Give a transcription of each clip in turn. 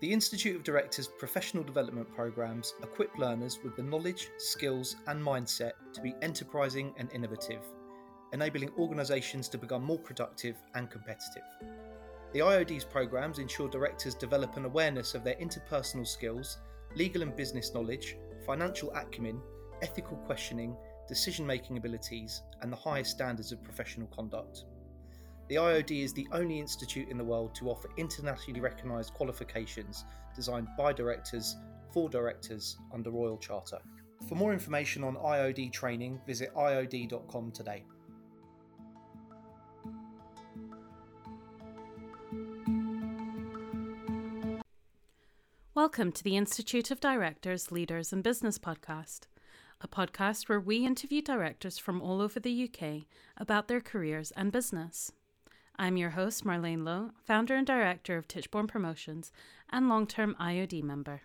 The Institute of Directors professional development programs equip learners with the knowledge, skills, and mindset to be enterprising and innovative, enabling organisations to become more productive and competitive. The IOD's programs ensure directors develop an awareness of their interpersonal skills, legal and business knowledge, financial acumen, ethical questioning, decision making abilities, and the highest standards of professional conduct. The IOD is the only institute in the world to offer internationally recognised qualifications designed by directors for directors under Royal Charter. For more information on IOD training, visit iod.com today. Welcome to the Institute of Directors, Leaders and Business podcast, a podcast where we interview directors from all over the UK about their careers and business. I'm your host, Marlene Lowe, founder and director of Tichborne Promotions and long term IOD member.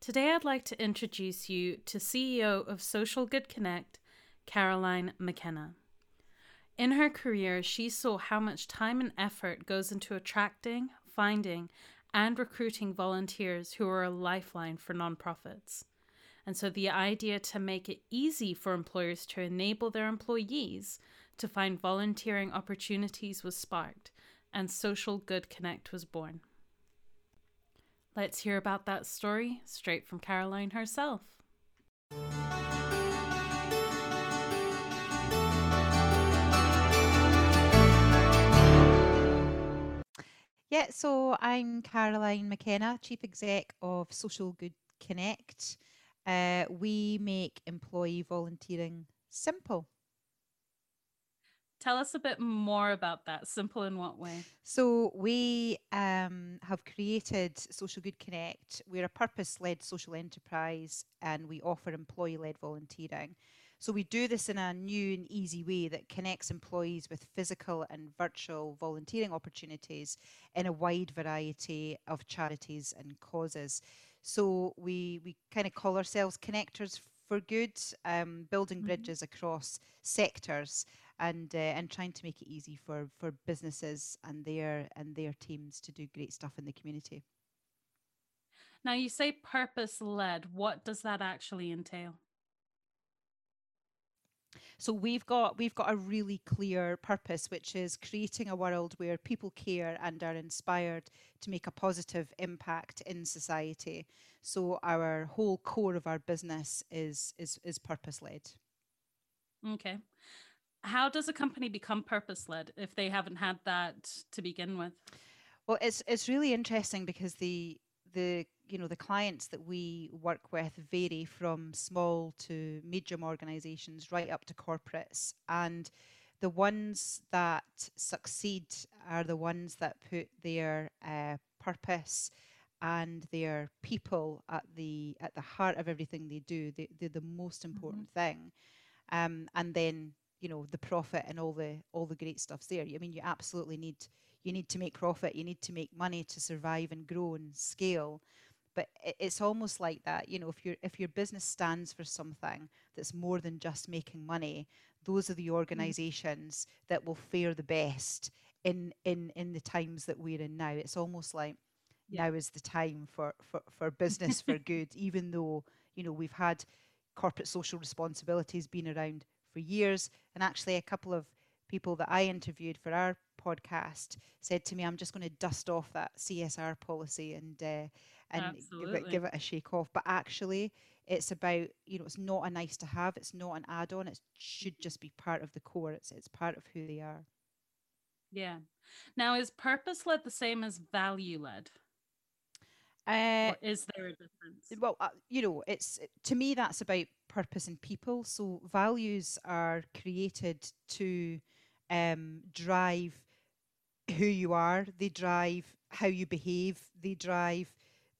Today, I'd like to introduce you to CEO of Social Good Connect, Caroline McKenna. In her career, she saw how much time and effort goes into attracting, finding, and recruiting volunteers who are a lifeline for nonprofits. And so the idea to make it easy for employers to enable their employees to find volunteering opportunities was sparked, and Social Good Connect was born. Let's hear about that story straight from Caroline herself. Yeah, so I'm Caroline McKenna, Chief Exec of Social Good Connect. Uh, we make employee volunteering simple. Tell us a bit more about that. Simple in what way? So, we um, have created Social Good Connect. We're a purpose led social enterprise and we offer employee led volunteering. So, we do this in a new and easy way that connects employees with physical and virtual volunteering opportunities in a wide variety of charities and causes. So, we, we kind of call ourselves connectors for good, um, building mm-hmm. bridges across sectors and uh, and trying to make it easy for for businesses and their and their teams to do great stuff in the community. Now you say purpose led. What does that actually entail? So we've got we've got a really clear purpose, which is creating a world where people care and are inspired to make a positive impact in society. So our whole core of our business is is is purpose led. Okay how does a company become purpose led if they haven't had that to begin with? Well, it's it's really interesting because the the you know the clients that we work with vary from small to medium organizations right up to corporates and the ones that succeed are the ones that put their uh, purpose and their people at the at the heart of everything they do they, they're the most mm-hmm. important mm-hmm. thing um, and then you know the profit and all the all the great stuff's there i mean you absolutely need you need to make profit you need to make money to survive and grow and scale but it's almost like that you know if your if your business stands for something that's more than just making money those are the mm-hmm. organizations mm. that will fare the best in in in the times that we're in now it's almost like yeah. now is the time for for for business for good even though you know we've had corporate social responsibilities been around for years. And actually, a couple of people that I interviewed for our podcast said to me, "I'm just going to dust off that CSR policy and uh, and give it, give it a shake off." But actually, it's about you know, it's not a nice to have. It's not an add-on. It should just be part of the core. It's it's part of who they are. Yeah. Now, is purpose led the same as value led? Uh, or is there a difference? Well, uh, you know, it's to me that's about purpose and people. So values are created to um, drive who you are. They drive how you behave. They drive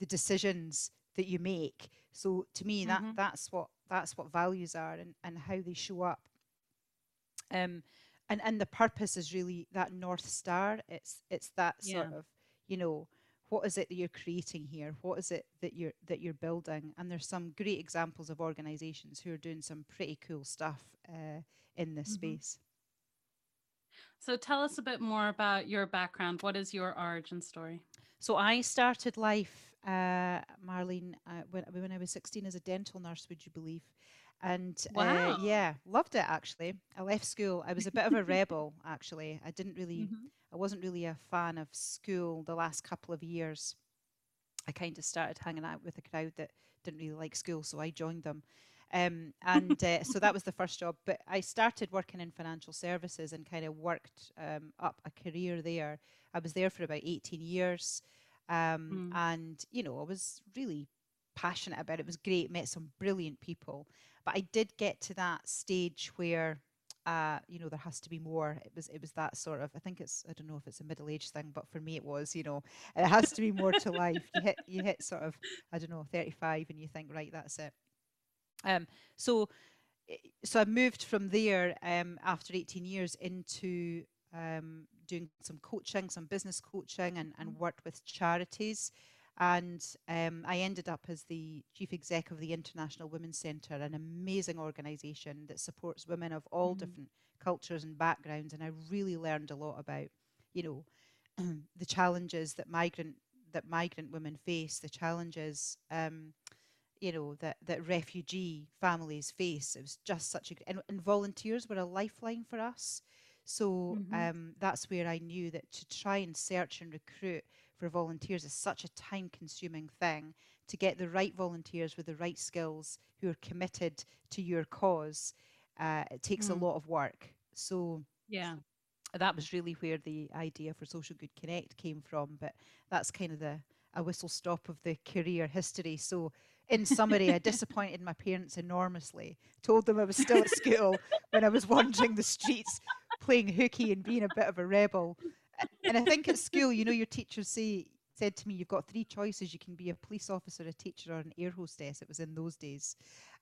the decisions that you make. So to me, that mm-hmm. that's what that's what values are and, and how they show up. Um, and and the purpose is really that north star. It's it's that yeah. sort of you know what is it that you're creating here? What is it that you're that you're building? And there's some great examples of organizations who are doing some pretty cool stuff uh, in this mm-hmm. space. So tell us a bit more about your background. What is your origin story? So I started life, uh, Marlene, uh, when, when I was 16 as a dental nurse, would you believe? And Wow. uh, yeah, loved it actually. I left school. I was a bit of a rebel actually. I didn't really, Mhm. I wasn't really a fan of school the last couple of years. I kind of started hanging out with a crowd that didn't really like school, so I joined them. Um, and uh, so that was the first job. But I started working in financial services and kind of worked um, up a career there. I was there for about 18 years. Um, Mm. and, you know, I was really passionate about it. It was great, met some brilliant people. But I did get to that stage where uh, you know, there has to be more. It was it was that sort of I think it's I don't know if it's a middle age thing, but for me it was, you know, it has to be more to life. You hit you hit sort of, I don't know, 35 and you think, right, that's it. Um so i- so I moved from there um after 18 years into um doing some coaching, some business coaching and, and worked with charities. And um, I ended up as the chief exec of the International Women's Centre, an amazing organisation that supports women of all Mhm. different cultures and backgrounds. And I really learned a lot about, you know, the challenges that migrant that migrant women face, the challenges, um, you know, that that refugee families face. It was just such a and, and volunteers were a lifeline for us. So Mhm. um, that's where I knew that to try and search and recruit for volunteers is such a time consuming thing to get the right volunteers with the right skills who are committed to your cause. Uh, it takes a Mm. lot of work. So Yeah. that was really where the idea for social good connect came from but that's kind of the a whistle stop of the career history. So in summary i disappointed my parents enormously. Told them i was still at school when i was wandering the streets playing hooky and being a bit of a rebel and I think at school, you know, your teachers say said to me, "You've got three choices. You can be a police officer, a teacher, or an air hostess." It was in those days,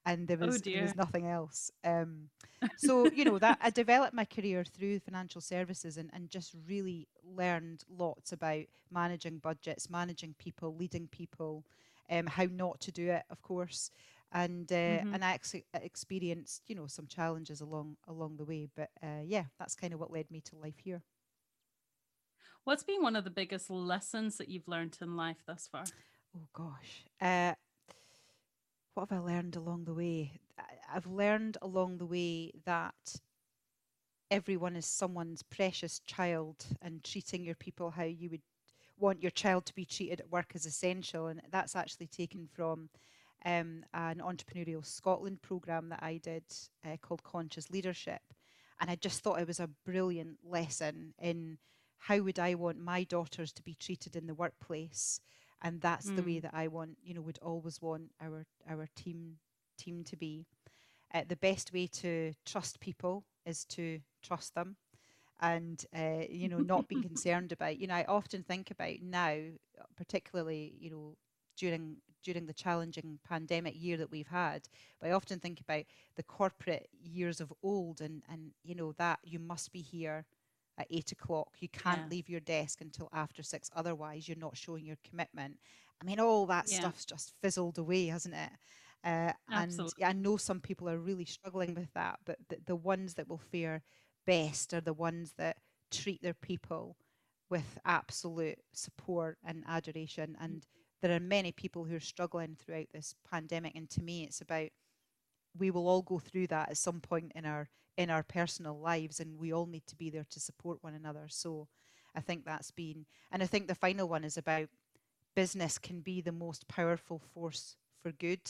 and there Oh, was there was nothing else. Um, so you know that I developed my career through financial services and and just really learned lots about managing budgets, managing people, leading people, um, how not to do it, of course. And uh, Mhm. and I ex- experienced, you know, some challenges along along the way. But uh, yeah, that's kind of what led me to life here. What's been one of the biggest lessons that you've learned in life thus far? Oh gosh. Uh, what have I learned along the way? I've learned along the way that everyone is someone's precious child and treating your people how you would want your child to be treated at work is essential. And that's actually taken from um, an entrepreneurial Scotland program that I did uh, called Conscious Leadership. And I just thought it was a brilliant lesson in how would I want my daughters to be treated in the workplace and that's the way Mm. that I want, you know, would always want our our team team to be. Uh, the best way to trust people is to trust them, and uh, you know, not being concerned about. You know, I often think about now, particularly, you know, during during the challenging pandemic year that we've had. But I often think about the corporate years of old, and and you know that you must be here at eight o'clock. You can't Yeah. leave your desk until after six. Otherwise, you're not showing your commitment. I mean, all that Yeah. stuff's just fizzled away, hasn't it? Uh, and yeah, I know some people are really struggling with that, but the, the ones that will fare best are the ones that treat their people with absolute support and adoration. And there are many people who are struggling throughout this pandemic. And to me, it's about we will all go through that at some point in our in our personal lives and we all need to be there to support one another so i think that's been and i think the final one is about business can be the most powerful force for good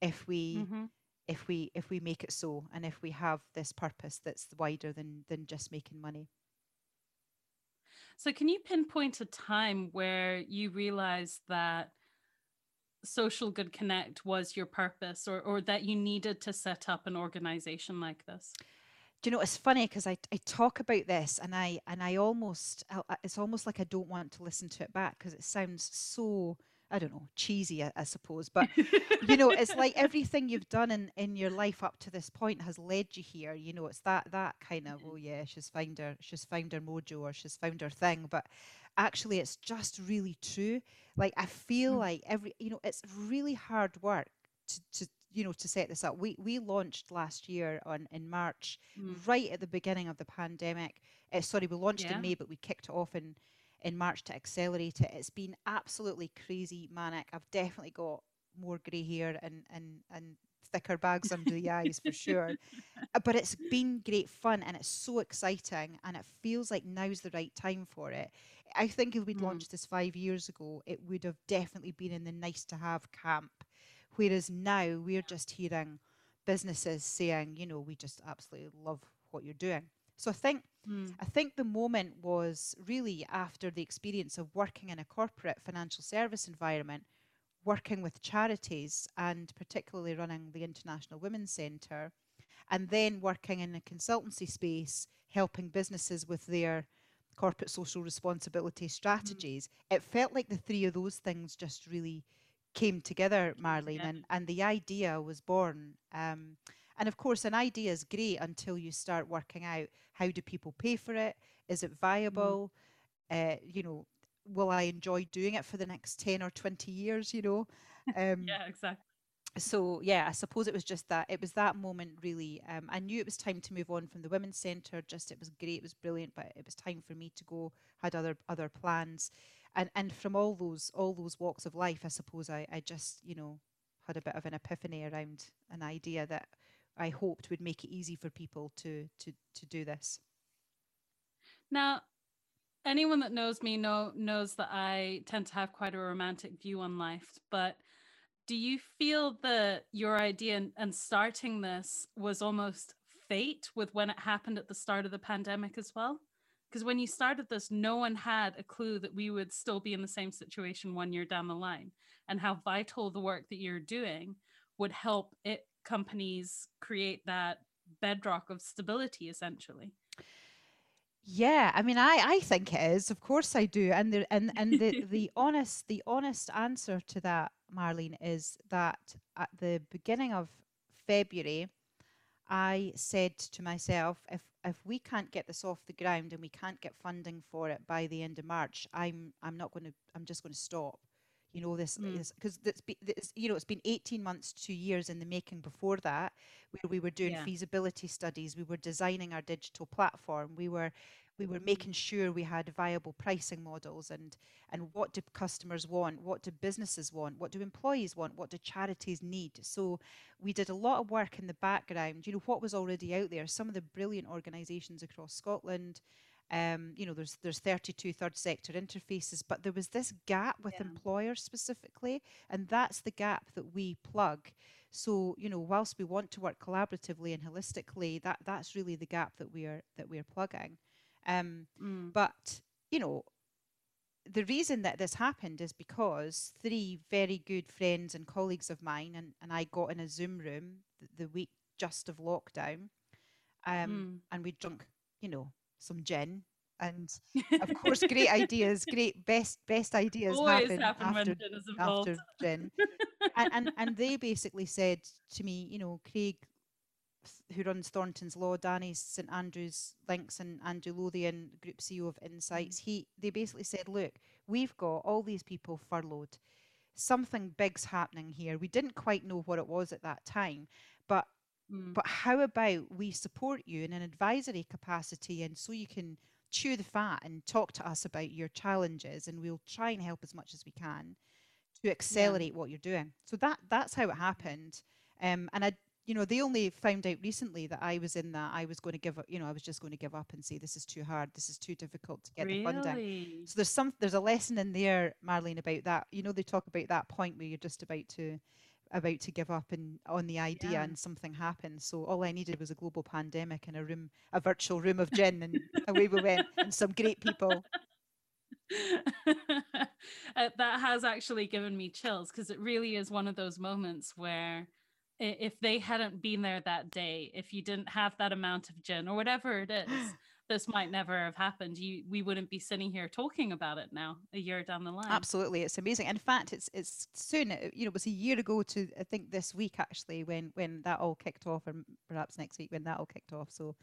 if we Mhm. if we if we make it so and if we have this purpose that's wider than than just making money So, can you pinpoint a time where you realized that Social Good Connect was your purpose or, or that you needed to set up an organization like this? do you know it's funny because I, I talk about this and i and i almost it's almost like i don't want to listen to it back because it sounds so i don't know cheesy I, I suppose but you know it's like everything you've done in in your life up to this point has led you here you know it's that that kind of oh yeah she's found her she's found her mojo or she's found her thing but actually it's just really true like i feel Mm. like every you know it's really hard work to, to you know to set this up we we launched last year on in march Mm. right at the beginning of the pandemic uh, sorry we launched Yeah. in may but we kicked it off in in March to accelerate it. It's been absolutely crazy manic. I've definitely got more grey hair and and and thicker bags under the eyes for sure. Uh, but it's been great fun and it's so exciting and it feels like now's the right time for it. I think if we'd mm. launched this five years ago, it would have definitely been in the nice to have camp. Whereas now we're just hearing businesses saying, you know, we just absolutely love what you're doing. So I think mm. I think the moment was really after the experience of working in a corporate financial service environment working with charities and particularly running the International Women's Centre, and then working in a consultancy space, helping businesses with their corporate social responsibility strategies. Mm. It felt like the three of those things just really came together, Marlene, yeah. and, and the idea was born. Um, and of course, an idea is great until you start working out how do people pay for it? Is it mm. viable? Mm. Uh, you know, will I enjoy doing it for the next 10 or 20 years, you know? Um, yeah, exactly. So yeah, I suppose it was just that it was that moment really. Um, I knew it was time to move on from the women's centre. Just it was great, it was brilliant, but it was time for me to go. Had other other plans, and and from all those all those walks of life, I suppose I I just you know had a bit of an epiphany around an idea that I hoped would make it easy for people to to to do this. Now, anyone that knows me know knows that I tend to have quite a romantic view on life, but do you feel that your idea and starting this was almost fate with when it happened at the start of the pandemic as well? Because when you started this, no one had a clue that we would still be in the same situation one year down the line, and how vital the work that you're doing would help it companies create that bedrock of stability essentially. Yeah, I mean, I I think it is. Of course, I do. And the and and the the honest the honest answer to that, Marlene, is that at the beginning of February, I said to myself, if if we can't get this off the ground and we can't get funding for it by the end of March, I'm I'm not going to. I'm just going to stop. You know this mm. is because it's, it's you know it's been 18 months, two years in the making before that, where we were doing yeah. feasibility studies, we were designing our digital platform, we were we were making sure we had viable pricing models and and what do customers want what do businesses want what do employees want what do charities need so we did a lot of work in the background you know what was already out there some of the brilliant organizations across scotland um, you know, there's there's 32 third sector interfaces, but there was this gap with yeah. employers specifically, and that's the gap that we plug. So, you know, whilst we want to work collaboratively and holistically, that that's really the gap that we are that we are plugging. Um, mm. But you know, the reason that this happened is because three very good friends and colleagues of mine and, and I got in a Zoom room the, the week just of lockdown, um, mm. and we drunk, you know, some gin. And of course great ideas great best best ideas happen, happen after, gin after gin. And, and and they basically said to me you know craig who runs thornton's law danny's st andrews links and andrew lothian group ceo of insights he they basically said look we've got all these people furloughed. Something big's happening here. We didn't quite know what it was at that time but Mm. But how about we support you in an advisory capacity and so you can chew the fat and talk to us about your challenges and we'll try and help as much as we can to accelerate yeah. what you're doing. So that that's how it happened. Um, and I you know, they only found out recently that I was in that I was going to give up, you know, I was just going to give up and say this is too hard, this is too difficult to get really? the funding. So there's some there's a lesson in there, Marlene, about that. You know, they talk about that point where you're just about to about to give up and on the idea yeah. and something happened. So all I needed was a global pandemic and a room, a virtual room of gin, and away we went, and some great people. uh, that has actually given me chills because it really is one of those moments where if they hadn't been there that day, if you didn't have that amount of gin or whatever it is, this might never have happened. You we wouldn't be sitting here talking about it now, a year down the line. Absolutely, it's amazing. In fact, it's it's soon. Uh, you know, it was a year ago to I think this week actually when when that all kicked off, and perhaps next week when that all kicked off. So,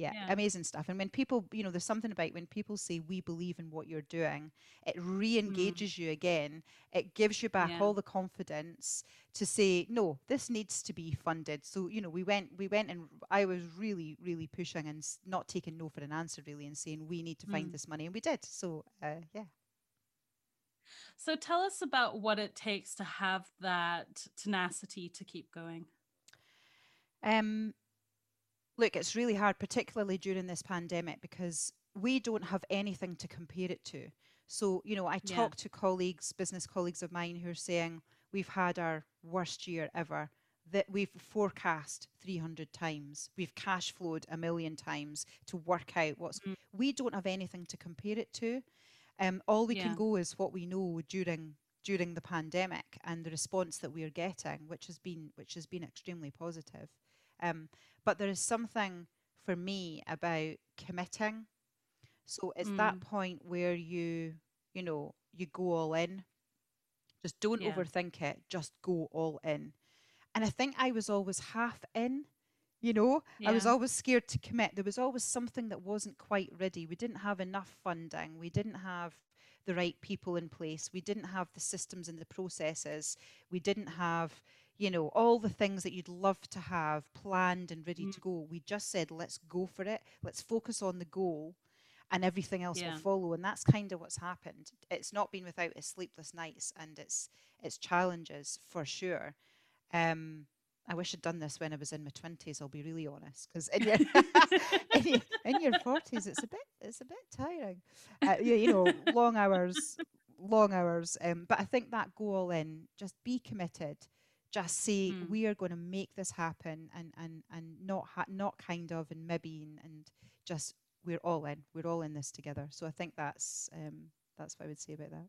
yeah, Yeah. amazing stuff. And when people, you know, there's something about when people say we believe in what you're doing, it re-engages you again. It gives you back Yeah. all the confidence to say, no, this needs to be funded. So, you know, we went, we went, and I was really, really pushing and not taking no for an answer, really, and saying we need to find Mm. this money, and we did. So, uh, yeah. So tell us about what it takes to have that tenacity to keep going. Um, look, it's really hard, particularly during this pandemic, because we don't have anything to compare it to. So, you know, I Yeah. talk to colleagues, business colleagues of mine who are saying we've had our worst year ever, that we've forecast 300 times, we've cash flowed a million times to work out what's. Mm. We don't have anything to compare it to. Um, all we Yeah. can go is what we know during during the pandemic and the response that we are getting, which has been which has been extremely positive. Um, but there is something for me about committing. So it's that Mm. point where you, you know, you go all in. Just don't Yeah. overthink it. Just go all in. And I think I was always half in. You know, I was always scared to commit. There was always something that wasn't quite ready. We didn't have enough funding. We didn't have the right people in place. We didn't have the systems and the processes. We didn't have, you know, all the things that you'd love to have planned and ready Mm. to go. We just said, let's go for it. Let's focus on the goal and everything else Yeah. will follow. And that's kind of what's happened. It's not been without its sleepless nights and its its challenges for sure. Um, I wish I'd done this when I was in my twenties. I'll be really honest, because in your in your in your forties, it's a bit it's a bit tiring. Uh, you, you know, long hours, long hours. Um, but I think that go all in, just be committed. Just say Mm. we are going to make this happen, and and and not ha- not kind of and maybe and, and just we're all in. We're all in this together. So I think that's um that's what I would say about that.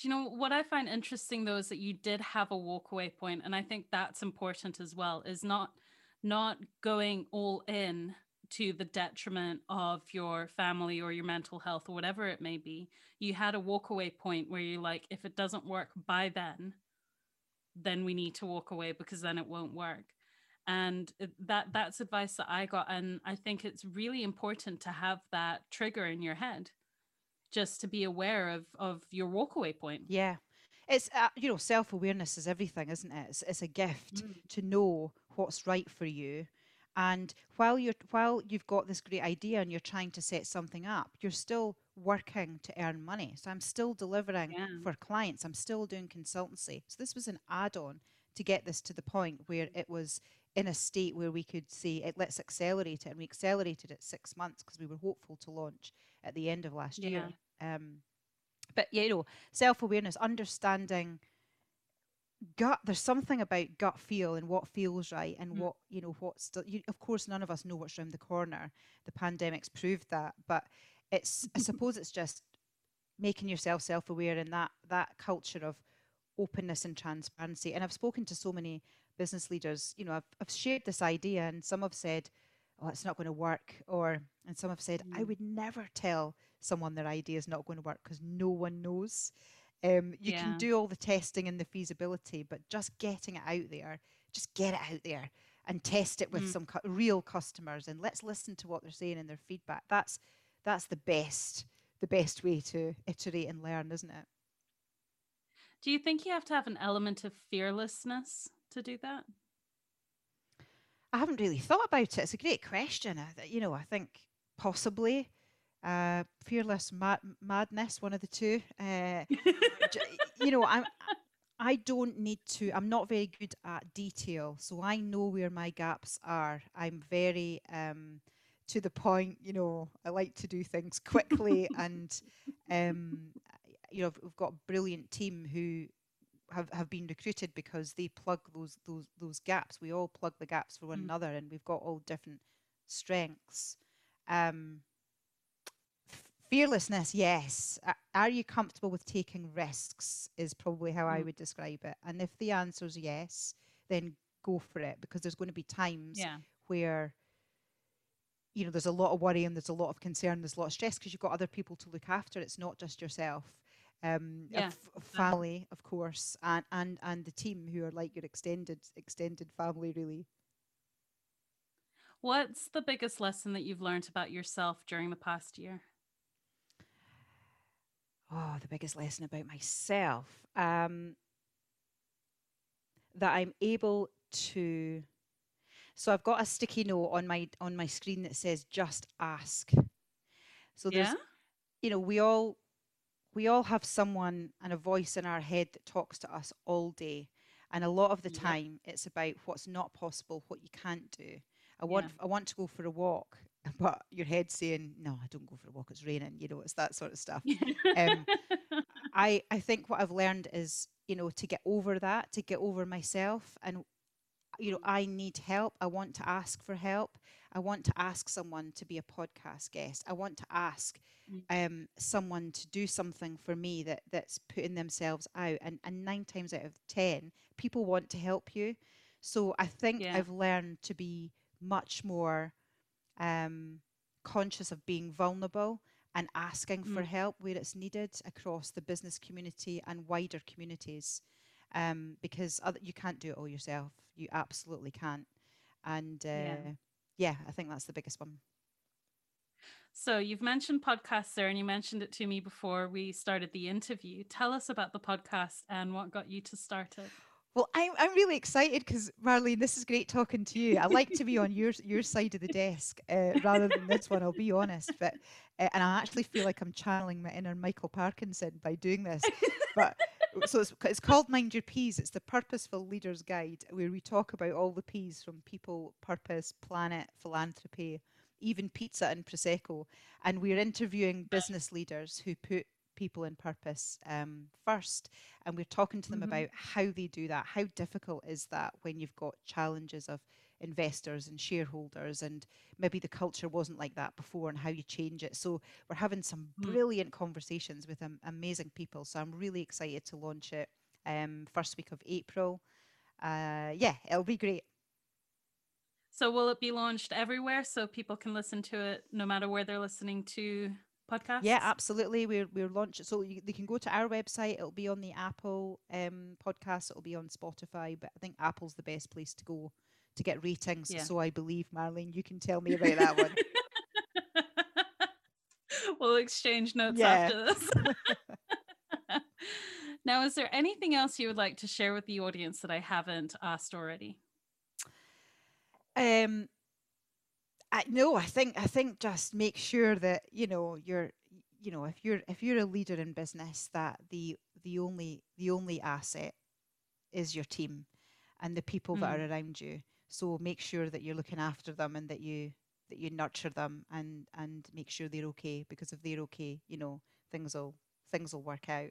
Do you know what I find interesting though is that you did have a walkaway point, and I think that's important as well. Is not not going all in to the detriment of your family or your mental health or whatever it may be. You had a walkaway point where you're like, if it doesn't work by then, then we need to walk away because then it won't work. And that that's advice that I got, and I think it's really important to have that trigger in your head just to be aware of of your walkaway point. Yeah. It's uh, you know self awareness is everything, isn't it? It's, it's a gift Mm. to know what's right for you, and while you're while you've got this great idea and you're trying to set something up, you're still working to earn money. So I'm still delivering Yeah. for clients. I'm still doing consultancy. So this was an add-on to get this to the point where it was in a state where we could say it, let's accelerate it, and we accelerated it six months because we were hopeful to launch at the end of last year. Um, but yeah, you know, self awareness, understanding gut. There's something about gut feel and what feels right and Mm. what you know. What's the, you, of course none of us know what's around the corner. The pandemic's proved that, but it's I suppose it's just making yourself self aware and that that culture of openness and transparency. And I've spoken to so many business leaders. You know, I've I've shared this idea, and some have said. Oh, it's not going to work, or and some have said I Mm. would never tell someone their idea is not going to work because no one knows. Um, you Yeah. can do all the testing and the feasibility, but just getting it out there, just get it out there and test it with Mm. some cu- real customers, and let's listen to what they're saying and their feedback. That's that's the best the best way to iterate and learn, isn't it? Do you think you have to have an element of fearlessness to do that? I haven't really thought about it. It's a great question. I, you know, I think possibly uh, fearless mad- madness, one of the two. Uh, you know, I'm. I don't need to. I'm not very good at detail, so I know where my gaps are. I'm very um, to the point. You know, I like to do things quickly, and um, you know, we've got a brilliant team who have, have been recruited because they plug those those those gaps. We all plug the gaps for one Mm. another, and we've got all different strengths. Um, fearlessness, yes. Are you comfortable with taking risks? Is probably how I Mm. would describe it. And if the answer is yes, then go for it because there's going to be times Yeah. where you know there's a lot of worry and there's a lot of concern there's a lot of stress because you've got other people to look after it's not just yourself um Yeah, f- family of course and and and the team who are like your extended extended family really What's the biggest lesson that you've learned about yourself during the past year? Oh, the biggest lesson about myself. Um, that I'm able to so I've got a sticky note on my on my screen that says just ask. So there's Yeah. you know, we all we all have someone and a voice in our head that talks to us all day. And a lot of the Yep. time it's about what's not possible, what you can't do. I want Yeah. I want to go for a walk, but your head saying, No, I don't go for a walk, it's raining, you know, it's that sort of stuff. Um, I I think what I've learned is, you know, to get over that, to get over myself and you know, I need help. I want to ask for help. I want to ask someone to be a podcast guest. I want to ask Mm. um, someone to do something for me that that's putting themselves out. And and nine times out of ten, people want to help you. So I think Yeah. I've learned to be much more um, conscious of being vulnerable and asking for Mm. help where it's needed across the business community and wider communities um, because other, you can't do it all yourself. You absolutely can't. And uh, Yeah. yeah. I think that's the biggest one. So you've mentioned podcasts there, and you mentioned it to me before we started the interview. Tell us about the podcast and what got you to start it. Well, I'm, I'm really excited because Marlene, this is great talking to you. I like to be on your your side of the desk uh, rather than this one. I'll be honest, but uh, and I actually feel like I'm channeling my inner Michael Parkinson by doing this. But so it's, it's called Mind Your P's. It's the Purposeful Leader's Guide, where we talk about all the P's from people, purpose, planet, philanthropy, even pizza and prosecco, and we're interviewing business leaders who put people in purpose um, first and we're talking to them Mhm. about how they do that how difficult is that when you've got challenges of investors and shareholders and maybe the culture wasn't like that before and how you change it so we're having some Mm. brilliant conversations with um, amazing people so i'm really excited to launch it um, first week of april uh, yeah it'll be great So will it be launched everywhere so people can listen to it no matter where they're listening to podcasts? Yeah, absolutely. We're we're launching, so you, they can go to our website. It'll be on the Apple um, podcast. It'll be on Spotify, but I think Apple's the best place to go to get ratings. Yeah. So I believe, Marlene, you can tell me about that one. we'll exchange notes Yeah. after this. now, is there anything else you would like to share with the audience that I haven't asked already? Um, I no, I think I think just make sure that you know you're you know if you're if you're a leader in business that the the only the only asset is your team and the people that are around you. So make sure that you're looking after them and that you that you nurture them and and make sure they're okay because if they're okay, you know things will things will work out.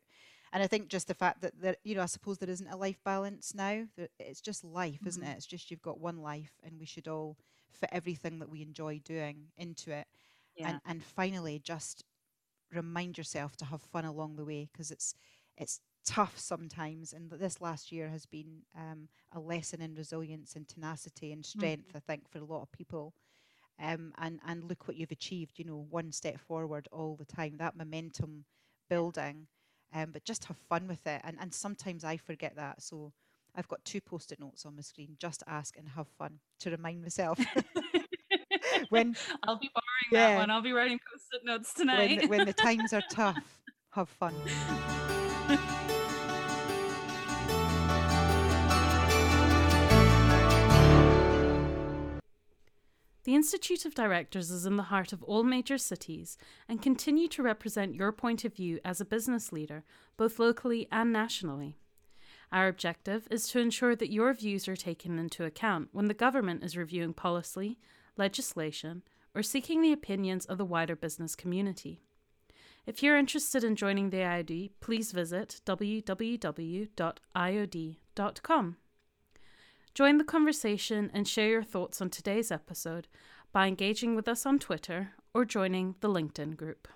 And I think just the fact that there, you know, I suppose there isn't a life balance now. It's just life, isn't Mhm. it? It's just you've got one life, and we should all fit everything that we enjoy doing into it. Yeah. And and finally, just remind yourself to have fun along the way because it's it's tough sometimes. And this last year has been um, a lesson in resilience and tenacity and strength. I think for a lot of people. Um, and and look what you've achieved. You know, one step forward all the time. That momentum building. Um, but just have fun with it. And and sometimes I forget that. So I've got two post-it notes on my screen. Just ask and have fun to remind myself when I'll be borrowing Yeah. that one. I'll be writing post-it notes tonight. the, when the times are tough, have fun. The Institute of Directors is in the heart of all major cities and continue to represent your point of view as a business leader, both locally and nationally. Our objective is to ensure that your views are taken into account when the government is reviewing policy, legislation, or seeking the opinions of the wider business community. If you're interested in joining the IOD, please visit www.iod.com. Join the conversation and share your thoughts on today's episode by engaging with us on Twitter or joining the LinkedIn group.